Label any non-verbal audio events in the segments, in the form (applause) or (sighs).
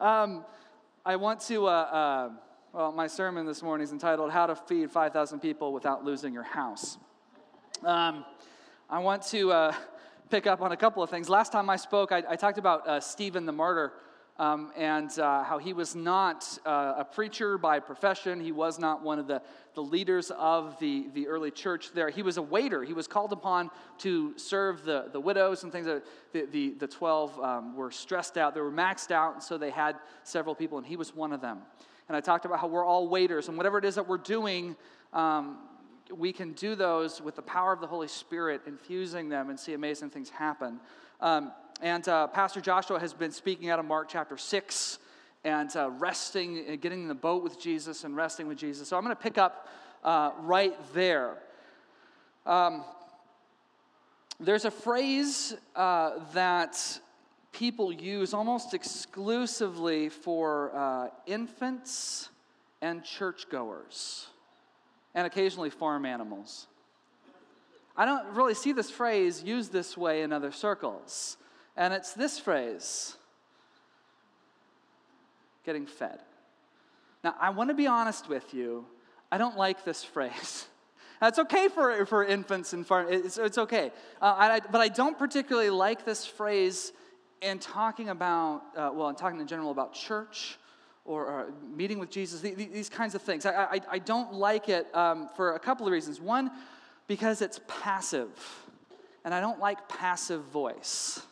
um, I want to, uh, uh, well, my sermon this morning is entitled How to Feed 5,000 People Without Losing Your House. Um, I want to uh, pick up on a couple of things. Last time I spoke, I, I talked about uh, Stephen the martyr um, and uh, how he was not uh, a preacher by profession. He was not one of the, the leaders of the, the early church there. He was a waiter. He was called upon to serve the, the widows and things. The, the, the 12 um, were stressed out, they were maxed out, and so they had several people, and he was one of them. And I talked about how we're all waiters, and whatever it is that we're doing, um, we can do those with the power of the Holy Spirit, infusing them and see amazing things happen. Um, and uh, Pastor Joshua has been speaking out of Mark chapter 6 and uh, resting, and uh, getting in the boat with Jesus and resting with Jesus. So I'm going to pick up uh, right there. Um, there's a phrase uh, that people use almost exclusively for uh, infants and churchgoers, and occasionally farm animals. I don't really see this phrase used this way in other circles. And it's this phrase getting fed. Now, I want to be honest with you. I don't like this phrase. (laughs) It's okay for, for infants and farm, it's, it's okay. Uh, I, but I don't particularly like this phrase in talking about, uh, well, in talking in general about church or, or meeting with Jesus, these, these kinds of things. I, I, I don't like it um, for a couple of reasons. One, because it's passive, and I don't like passive voice.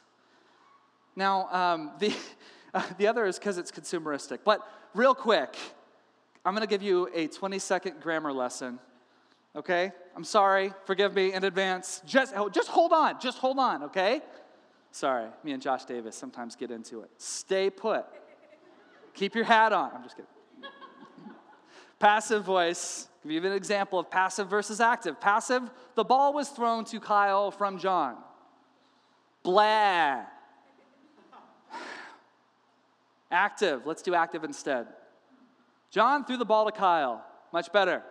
Now, um, (laughs) the, uh, the other is because it's consumeristic. But real quick, I'm going to give you a 20 second grammar lesson. Okay? I'm sorry. Forgive me in advance. Just, oh, just hold on. Just hold on, okay? Sorry. Me and Josh Davis sometimes get into it. Stay put. Keep your hat on. I'm just kidding. passive voice. Give you an example of passive versus active. Passive, the ball was thrown to Kyle from John. Blah. Active. Let's do active instead. John threw the ball to Kyle. Much better.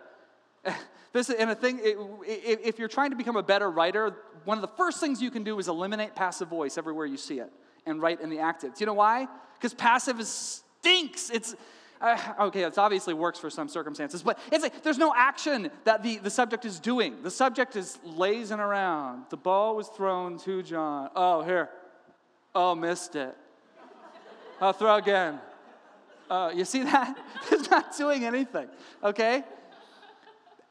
(laughs) this and a thing. If you're trying to become a better writer, one of the first things you can do is eliminate passive voice everywhere you see it and write in the active. Do you know why? Because passive is, stinks. It's uh, okay, it obviously works for some circumstances, but it's like there's no action that the, the subject is doing. The subject is lazing around. The ball was thrown to John. Oh, here. Oh, missed it. I'll throw again. Uh, you see that? (laughs) it's not doing anything, okay?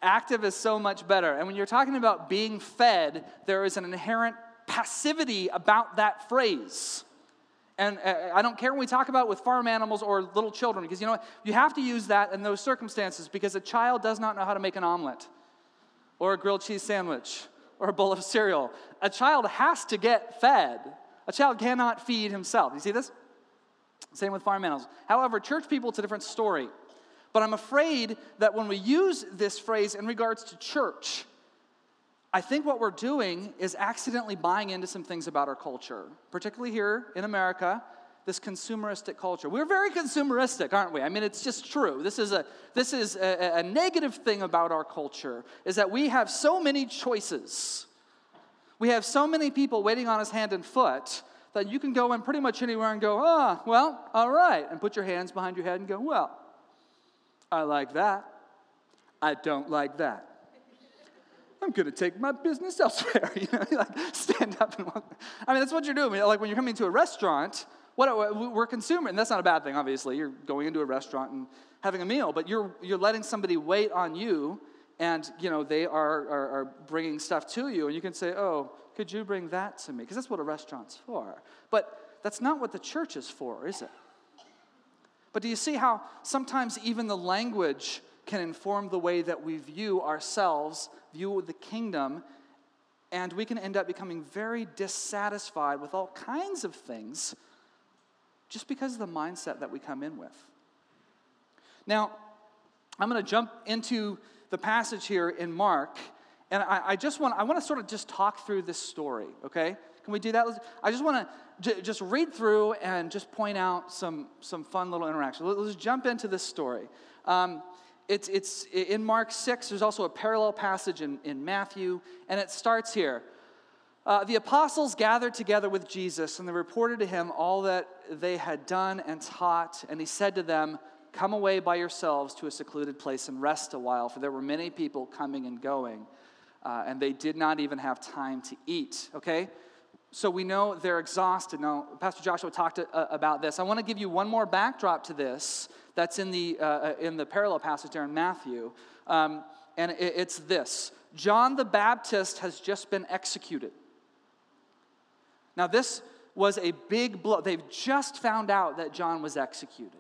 Active is so much better. And when you're talking about being fed, there is an inherent passivity about that phrase. And uh, I don't care when we talk about with farm animals or little children, because you know what? You have to use that in those circumstances because a child does not know how to make an omelet or a grilled cheese sandwich or a bowl of cereal. A child has to get fed. A child cannot feed himself. You see this? Same with farm animals. However, church people, it's a different story. But I'm afraid that when we use this phrase in regards to church, I think what we're doing is accidentally buying into some things about our culture, particularly here in America, this consumeristic culture. We're very consumeristic, aren't we? I mean, it's just true. This is a this is a, a negative thing about our culture is that we have so many choices. We have so many people waiting on us hand and foot that you can go in pretty much anywhere and go, ah, oh, well, all right, and put your hands behind your head and go, well, I like that. I don't like that. I'm going to take my business elsewhere. (laughs) you know, (laughs) like stand up and walk. I mean, that's what you're doing. Like when you're coming to a restaurant, what we're consumer, and that's not a bad thing. Obviously, you're going into a restaurant and having a meal, but you're you're letting somebody wait on you, and you know they are are, are bringing stuff to you, and you can say, oh, could you bring that to me? Because that's what a restaurant's for. But that's not what the church is for, is it? But do you see how sometimes even the language can inform the way that we view ourselves, view the kingdom, and we can end up becoming very dissatisfied with all kinds of things just because of the mindset that we come in with. Now, I'm going to jump into the passage here in Mark and I, I just want, I want to sort of just talk through this story, okay? Can we do that? I just want to j- just read through and just point out some, some fun little interactions. Let's jump into this story. Um, it's, it's in Mark 6, there's also a parallel passage in, in Matthew, and it starts here. Uh, the apostles gathered together with Jesus and they reported to him all that they had done and taught. And he said to them, Come away by yourselves to a secluded place and rest a while, for there were many people coming and going, uh, and they did not even have time to eat. Okay? So we know they're exhausted. Now, Pastor Joshua talked to, uh, about this. I want to give you one more backdrop to this that's in the, uh, uh, in the parallel passage there in Matthew. Um, and it, it's this John the Baptist has just been executed. Now, this was a big blow. They've just found out that John was executed.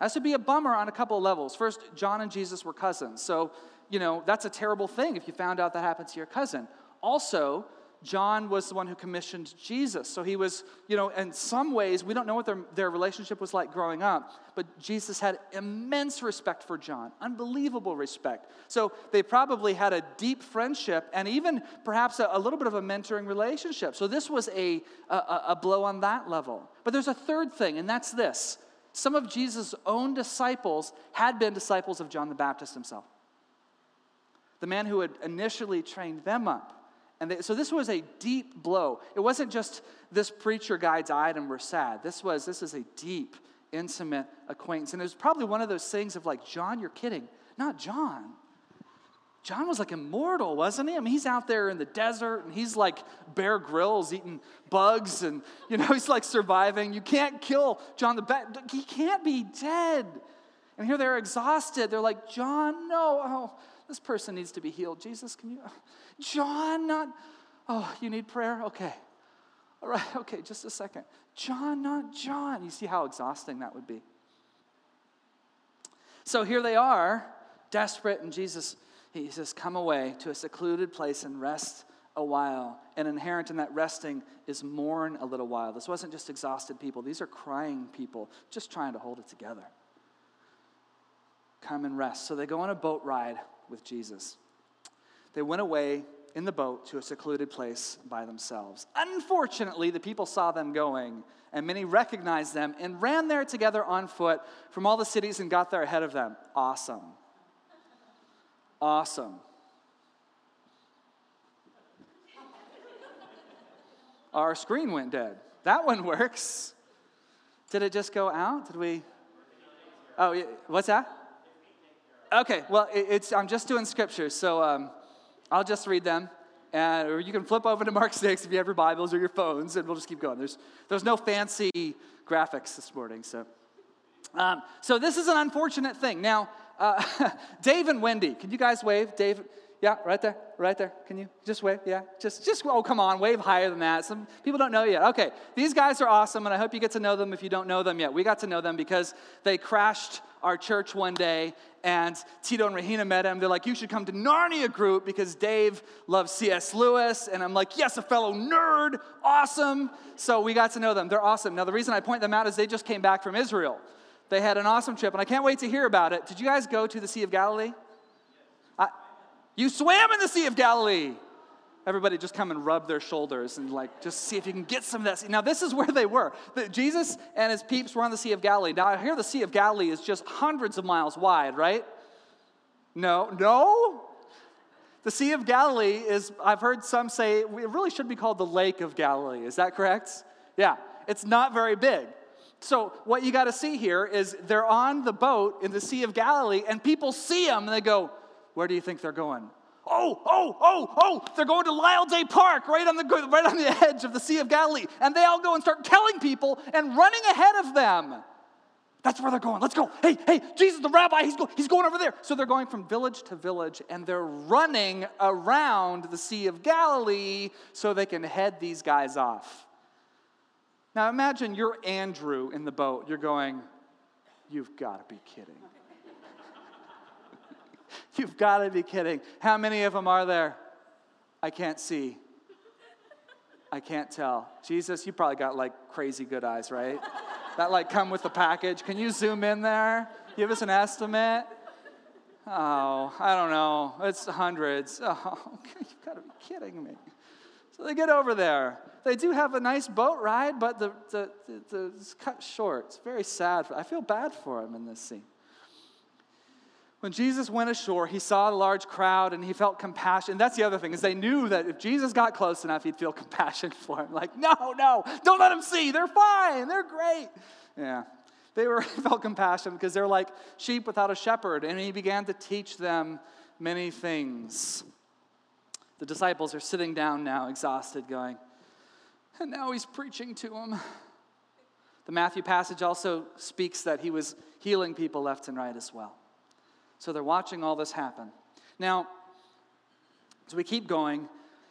That should be a bummer on a couple of levels. First, John and Jesus were cousins. So, you know, that's a terrible thing if you found out that happened to your cousin. Also, John was the one who commissioned Jesus. So he was, you know, in some ways, we don't know what their, their relationship was like growing up, but Jesus had immense respect for John, unbelievable respect. So they probably had a deep friendship and even perhaps a, a little bit of a mentoring relationship. So this was a, a, a blow on that level. But there's a third thing, and that's this some of Jesus' own disciples had been disciples of John the Baptist himself, the man who had initially trained them up. And they, so this was a deep blow. It wasn't just this preacher guy died and we're sad. This was this is a deep, intimate acquaintance. And it was probably one of those things of like, John, you're kidding. Not John. John was like immortal, wasn't he? I mean, he's out there in the desert and he's like Bear Grylls eating bugs and, you know, (laughs) he's like surviving. You can't kill John the Baptist. He can't be dead. And here they're exhausted. They're like, John, no. Oh, this person needs to be healed. Jesus, can you? John, not. Oh, you need prayer? Okay. All right, (laughs) okay, just a second. John, not John. You see how exhausting that would be. So here they are, desperate, and Jesus, he says, Come away to a secluded place and rest a while. And inherent in that resting is mourn a little while. This wasn't just exhausted people, these are crying people just trying to hold it together. Come and rest. So they go on a boat ride with Jesus. They went away in the boat to a secluded place by themselves. Unfortunately, the people saw them going, and many recognized them and ran there together on foot from all the cities and got there ahead of them. Awesome. Awesome. Our screen went dead. That one works. Did it just go out? Did we? Oh, what's that? Okay, well, it's, I'm just doing scriptures, so um, I'll just read them. And, or you can flip over to Mark (laughs) 6 if you have your Bibles or your phones, and we'll just keep going. There's, there's no fancy graphics this morning. So, um, so this is an unfortunate thing. Now, uh, (laughs) Dave and Wendy, can you guys wave? Dave, yeah, right there, right there. Can you just wave? Yeah, just, just, oh, come on, wave higher than that. Some people don't know yet. Okay, these guys are awesome, and I hope you get to know them if you don't know them yet. We got to know them because they crashed our church one day, and Tito and Rahina met him. They're like, You should come to Narnia group because Dave loves C.S. Lewis. And I'm like, Yes, a fellow nerd. Awesome. So we got to know them. They're awesome. Now, the reason I point them out is they just came back from Israel. They had an awesome trip, and I can't wait to hear about it. Did you guys go to the Sea of Galilee? You swam in the Sea of Galilee everybody just come and rub their shoulders and like just see if you can get some of that. Now, this is where they were. Jesus and his peeps were on the Sea of Galilee. Now, I hear the Sea of Galilee is just hundreds of miles wide, right? No, no. The Sea of Galilee is, I've heard some say, it really should be called the Lake of Galilee. Is that correct? Yeah, it's not very big. So, what you got to see here is they're on the boat in the Sea of Galilee, and people see them and they go, Where do you think they're going? oh, oh, oh, oh, they're going to Lyle Day Park, right on, the, right on the (laughs) edge of the Sea of Galilee. And they all go and start telling people and running ahead of them. That's where they're going. Let's go. Hey, hey, Jesus, the rabbi, he's, go, he's going over there. So they're going from village to village and they're running around the Sea of Galilee so they can head these guys off. Now imagine you're Andrew in the boat. You're going, You've got to be kidding. (laughs) You've got to be kidding. How many of them are there? I can't see. I can't tell. Jesus, you probably got like crazy good eyes, right? that like come with the package. Can you zoom in there? Give us an estimate. Oh, I don't know. It's hundreds. (laughs) Oh, (laughs) you've got to be kidding me. So they get over there. They do have a nice boat ride, but the, the, the, the it's cut short. It's very sad. I feel bad for them in this scene. When Jesus went ashore, he saw a large crowd and he felt compassion. That's the other thing, is they knew that if Jesus got close enough, he'd feel (laughs) compassion for him. Like, no, no, don't let them see. They're fine. They're great. Yeah. They were (laughs) felt compassion because they're like sheep without a shepherd, and he began to teach them many things. The disciples are sitting down now, exhausted, going, and now he's preaching to them. The Matthew passage also speaks that he was healing people left and right as well. So they're watching all this happen. Now, as we keep going,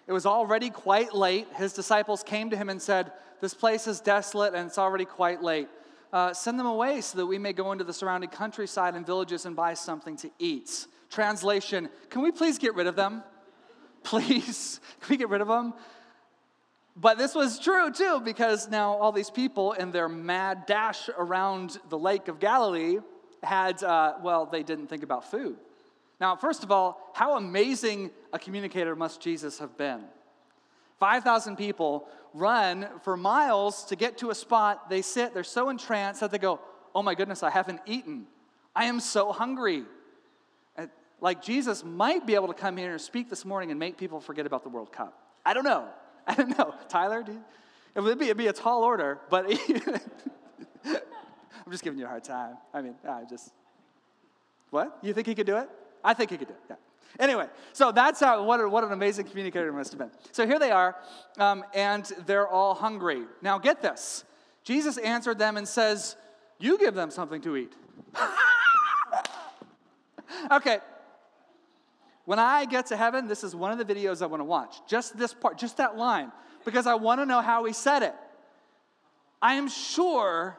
it was already quite late. His disciples came to him and said, This place is desolate and it's already quite late. Uh, send them away so that we may go into the surrounding countryside and villages and buy something to eat. Translation Can we please get rid of them? (laughs) Please, (laughs) can we get rid of them? But this was true too, because now all these people in their mad dash around the Lake of Galilee had, uh, well, they didn't think about food. Now, first of all, how amazing a communicator must Jesus have been? 5,000 people run for miles to get to a spot. They sit, they're so entranced that they go, Oh my goodness, I haven't eaten. I am so hungry. Like Jesus might be able to come here and speak this morning and make people forget about the World Cup. I don't know. (laughs) I don't know. Tyler, you, it would be, it'd be a tall order, but (laughs) I'm just giving you a hard time. I mean, I just, what? You think he could do it? I think he could do it, yeah. Anyway, so that's how, what, what an amazing communicator must have been. So here they are, um, and they're all hungry. Now get this Jesus answered them and says, You give them something to eat. (laughs) okay. When I get to heaven, this is one of the videos I want to watch. Just this part, just that line, because I want to know how he said it. I am sure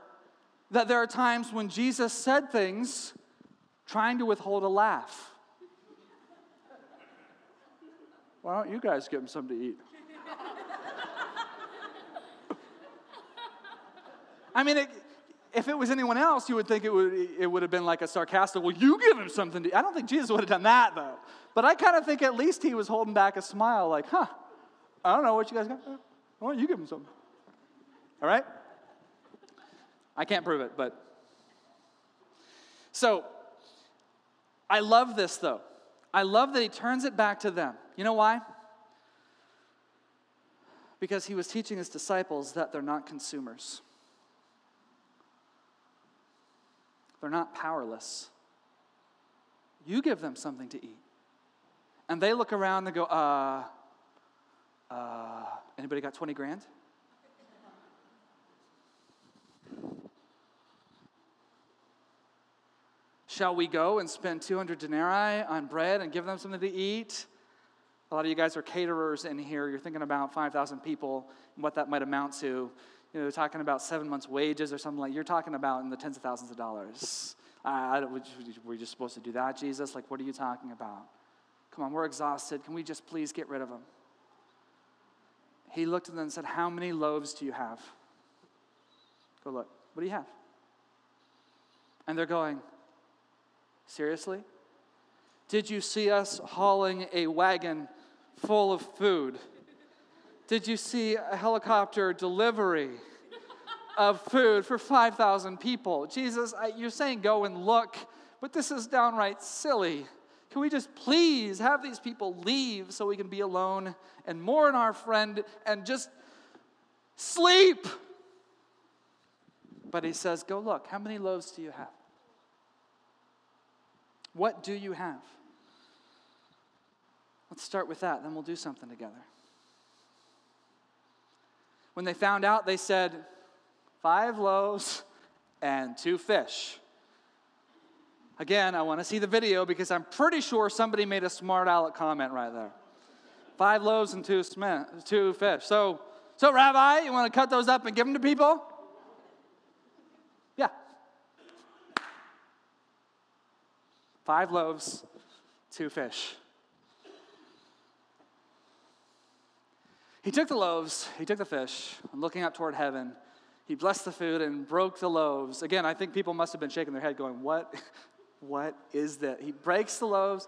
that there are times when Jesus said things trying to withhold a laugh. Why don't you guys give him something to eat? I mean, it, if it was anyone else, you would think it would, it would have been like a sarcastic, well, you give him something to eat. I don't think Jesus would have done that, though. But I kind of think at least he was holding back a smile, like, huh, I don't know what you guys got. Why don't you give him something? All right? I can't prove it, but. So, I love this though. I love that he turns it back to them. You know why? Because he was teaching his disciples that they're not consumers, they're not powerless. You give them something to eat. And they look around and go, uh, uh, anybody got 20 grand? Shall we go and spend 200 denarii on bread and give them something to eat? A lot of you guys are caterers in here. You're thinking about 5,000 people and what that might amount to. You know, talking about seven months' wages or something like you're talking about in the tens of thousands of dollars. Were just supposed to do that, Jesus? Like, what are you talking about? Come on, we're exhausted. Can we just please get rid of them? He looked at them and said, How many loaves do you have? Go look. What do you have? And they're going, Seriously? Did you see us hauling a wagon full of food? Did you see a helicopter delivery of food for 5,000 people? Jesus, I, you're saying go and look, but this is downright silly. Can we just please have these people leave so we can be alone and mourn our friend and just sleep? But he says, Go look. How many loaves do you have? What do you have? Let's start with that, then we'll do something together. When they found out, they said, Five loaves and two fish. Again, I want to see the video because I'm pretty sure somebody made a smart aleck comment right there. Five loaves and two, two fish. So, so, Rabbi, you want to cut those up and give them to people? Yeah. Five loaves, two fish. He took the loaves, he took the fish, and looking up toward heaven, he blessed the food and broke the loaves. Again, I think people must have been shaking their head, going, What? (laughs) What is that? He breaks the loaves.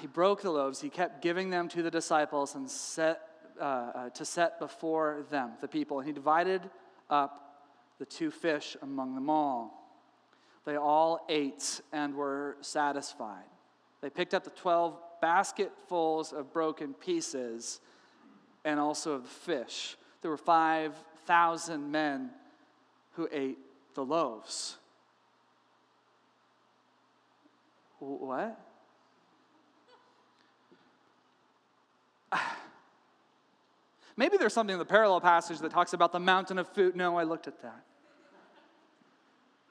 He broke the loaves. He kept giving them to the disciples and set uh, uh, to set before them, the people. And he divided up the two fish among them all. They all ate and were satisfied. They picked up the 12 basketfuls of broken pieces and also of the fish. There were 5,000 men who ate the loaves. What? (sighs) Maybe there's something in the parallel passage that talks about the mountain of food. No, I looked at that.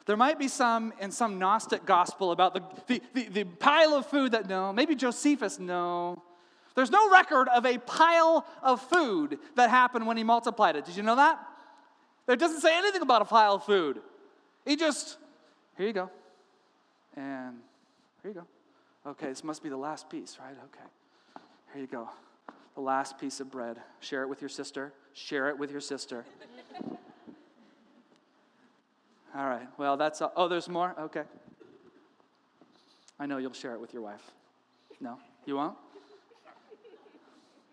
There might be some in some Gnostic gospel about the, the, the, the, pile of food that, no, maybe Josephus, no. There's no record of a pile of food that happened when he multiplied it. Did you know that? It doesn't say anything about a pile of food. He just, here you go. And here you go. Okay, this must be the last piece, right? Okay. Here you go. The last piece of bread. Share it with your sister. Share it with your sister. All right. Well, that's all. Oh, there's more? Okay. I know you'll share it with your wife. No? You won't?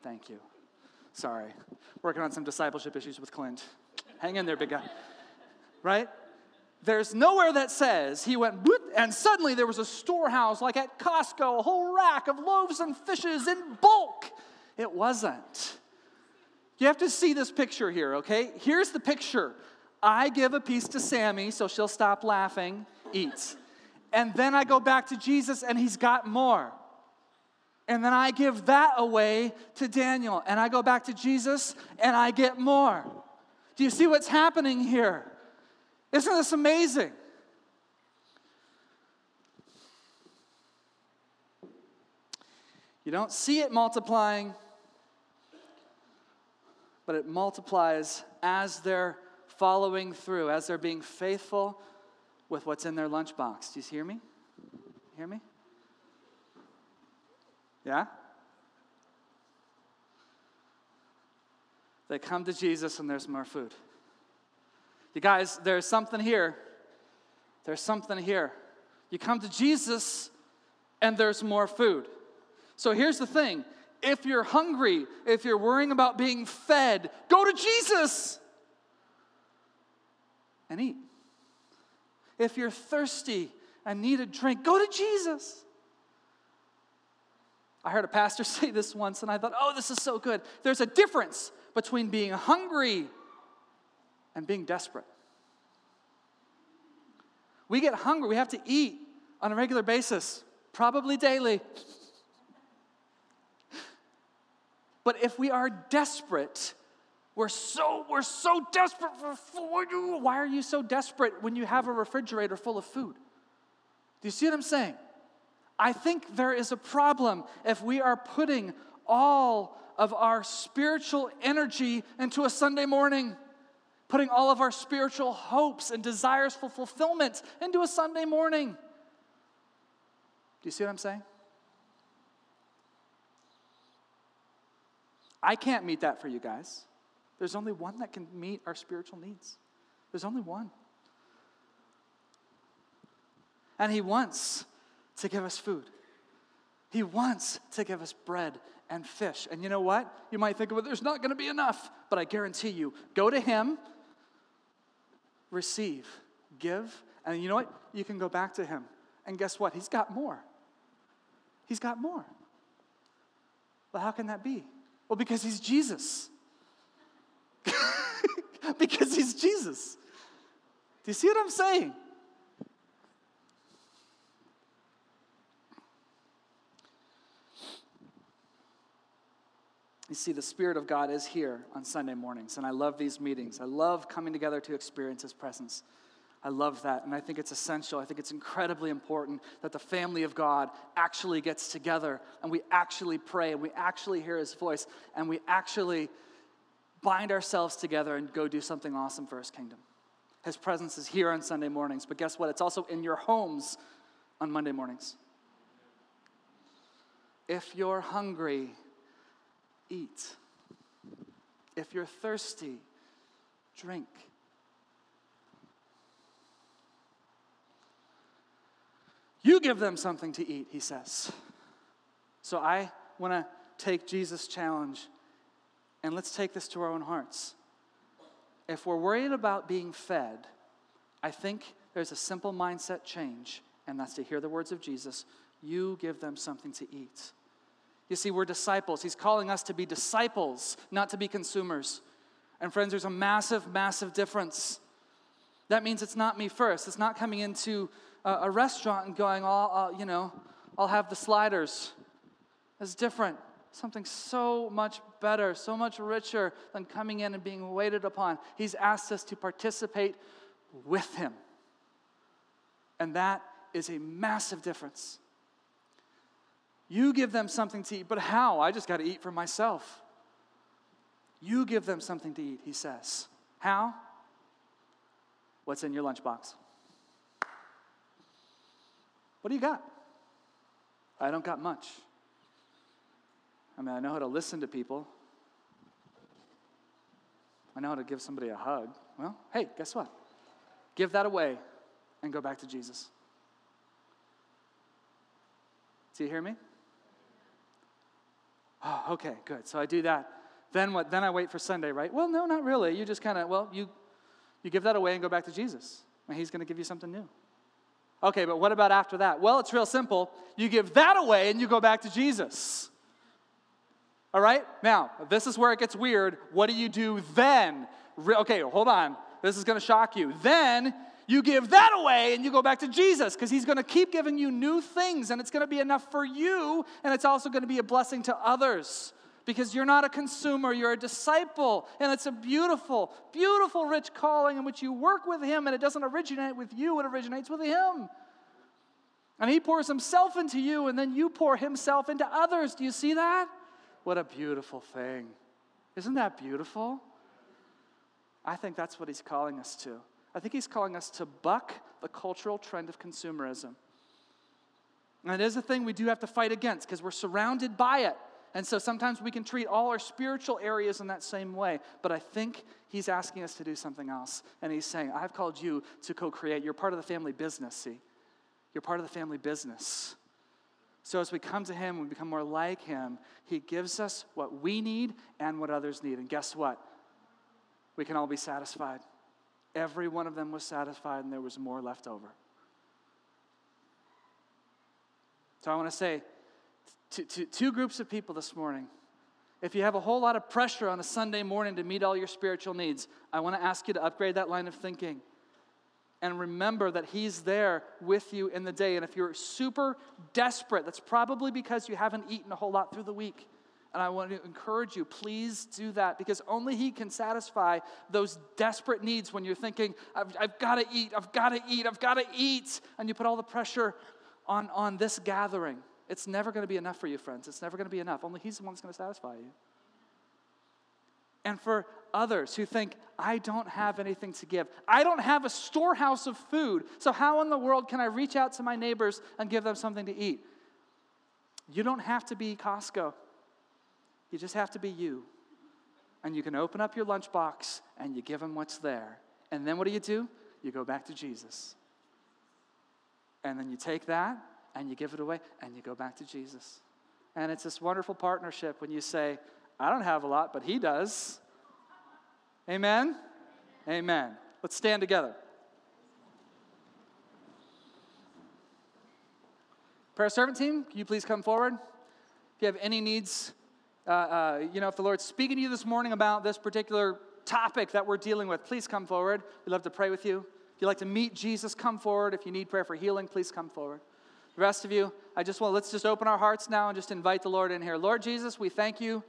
Thank you. Sorry. Working on some discipleship issues with Clint. Hang in there, big guy. Right? There's nowhere that says he went, and suddenly there was a storehouse like at Costco, a whole rack of loaves and fishes in bulk. It wasn't. You have to see this picture here, okay? Here's the picture I give a piece to Sammy so she'll stop laughing, eats. And then I go back to Jesus and he's got more. And then I give that away to Daniel and I go back to Jesus and I get more. Do you see what's happening here? Isn't this amazing? You don't see it multiplying, but it multiplies as they're following through, as they're being faithful with what's in their lunchbox. Do you hear me? Hear me? Yeah? They come to Jesus and there's more food. You guys, there's something here. There's something here. You come to Jesus and there's more food. So here's the thing if you're hungry, if you're worrying about being fed, go to Jesus and eat. If you're thirsty and need a drink, go to Jesus. I heard a pastor (laughs) say this once and I thought, oh, this is so good. There's a difference between being hungry and being desperate. We get hungry, we have to eat on a regular basis, probably daily. (laughs) But if we are desperate, we're so, we're so desperate for food. Why are you so desperate when you have a refrigerator full of food? Do you see what I'm saying? I think there is a problem if we are putting all of our spiritual energy into a Sunday morning, putting all of our spiritual hopes and desires for fulfillment into a Sunday morning. Do you see what I'm saying? I can't meet that for you guys. There's only one that can meet our spiritual needs. There's only one. And He wants to give us food. He wants to give us bread and fish. And you know what? You might think, well, there's not going to be enough. But I guarantee you, go to Him, receive, give, and you know what? You can go back to Him. And guess what? He's got more. He's got more. Well, how can that be? Well, because He's Jesus. (laughs) because he's Jesus. Do you see what I'm saying? You see, the Spirit of God is here on Sunday mornings, and I love these meetings. I love coming together to experience His presence. I love that, and I think it's essential. I think it's incredibly important that the family of God actually gets together and we actually pray and we actually hear His voice and we actually bind ourselves together and go do something awesome for His kingdom. His presence is here on Sunday mornings, but guess what? It's also in your homes on Monday mornings. If you're hungry, eat. If you're thirsty, drink. You give them something to eat, he says. So I want to take Jesus' challenge and let's take this to our own hearts. If we're worried about being fed, I think there's a simple mindset change, and that's to hear the words of Jesus. You give them something to eat. You see, we're disciples. He's calling us to be disciples, not to be consumers. And friends, there's a massive, massive difference. That means it's not me first. It's not coming into a, a restaurant and going, oh, uh, you know, I'll have the sliders. It's different. Something so much better, so much richer than coming in and being waited upon. He's asked us to participate with Him. And that is a massive difference. You give them something to eat, but how? I just got to eat for myself. You give them something to eat, he says. How? What's in your lunchbox? What do you got? I don't got much. I mean, I know how to listen to people. I know how to give somebody a hug. Well, hey, guess what? Give that away and go back to Jesus. Do you hear me? Oh, okay, good. So I do that. Then what? Then I wait for Sunday, right? Well, no, not really. You just kind of, well, you you give that away and go back to Jesus. And he's going to give you something new. Okay, but what about after that? Well, it's real simple. You give that away and you go back to Jesus. All right? Now, this is where it gets weird. What do you do then? Okay, hold on. This is going to shock you. Then you give that away and you go back to Jesus because he's going to keep giving you new things and it's going to be enough for you and it's also going to be a blessing to others because you're not a consumer, you're a disciple. And it's a beautiful, beautiful, rich calling in which you work with him and it doesn't originate with you, it originates with him. And he pours himself into you and then you pour himself into others. Do you see that? What a beautiful thing. Isn't that beautiful? I think that's what he's calling us to. I think he's calling us to buck the cultural trend of consumerism. And it is a thing we do have to fight against because we're surrounded by it. And so sometimes we can treat all our spiritual areas in that same way. But I think he's asking us to do something else. And he's saying, I've called you to co create. You're part of the family business, see? You're part of the family business. So as we come to him, we become more like him. He gives us what we need and what others need. And guess what? We can all be satisfied. Every one of them was satisfied, and there was more left over. So I want to say to, to two groups of people this morning if you have a whole lot of pressure on a Sunday morning to meet all your spiritual needs, I want to ask you to upgrade that line of thinking. And remember that He's there with you in the day. And if you're super desperate, that's probably because you haven't eaten a whole lot through the week. And I want to encourage you, please do that because only He can satisfy those desperate needs when you're thinking, I've, I've got to eat, I've got to eat, I've got to eat. And you put all the pressure on, on this gathering. It's never going to be enough for you, friends. It's never going to be enough. Only He's the one that's going to satisfy you. And for others who think, I don't have anything to give, I don't have a storehouse of food, so how in the world can I reach out to my neighbors and give them something to eat? You don't have to be Costco. You just have to be you. And you can open up your lunchbox and you give them what's there. And then what do you do? You go back to Jesus. And then you take that and you give it away and you go back to Jesus. And it's this wonderful partnership when you say, I don't have a lot, but he does. Amen? Amen. Let's stand together. Prayer servant team, can you please come forward? If you have any needs, uh, uh, you know, if the Lord's speaking to you this morning about this particular topic that we're dealing with, please come forward. We'd love to pray with you. If you'd like to meet Jesus, come forward. If you need prayer for healing, please come forward. The rest of you, I just want let's just open our hearts now and just invite the Lord in here. Lord Jesus, we thank you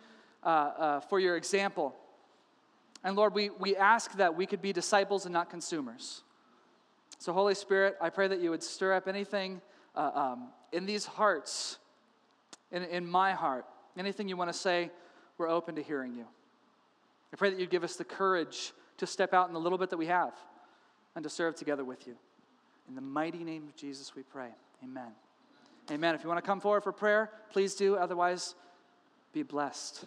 uh, uh, for your example. And Lord, we, we ask that we could be disciples and not consumers. So, Holy Spirit, I pray that you would stir up anything uh, um, in these hearts, in, in my heart, Anything you want to say, we're open to hearing you. I pray that you'd give us the courage to step out in the little bit that we have and to serve together with you. In the mighty name of Jesus, we pray. Amen. Amen. If you want to come forward for prayer, please do. Otherwise, be blessed.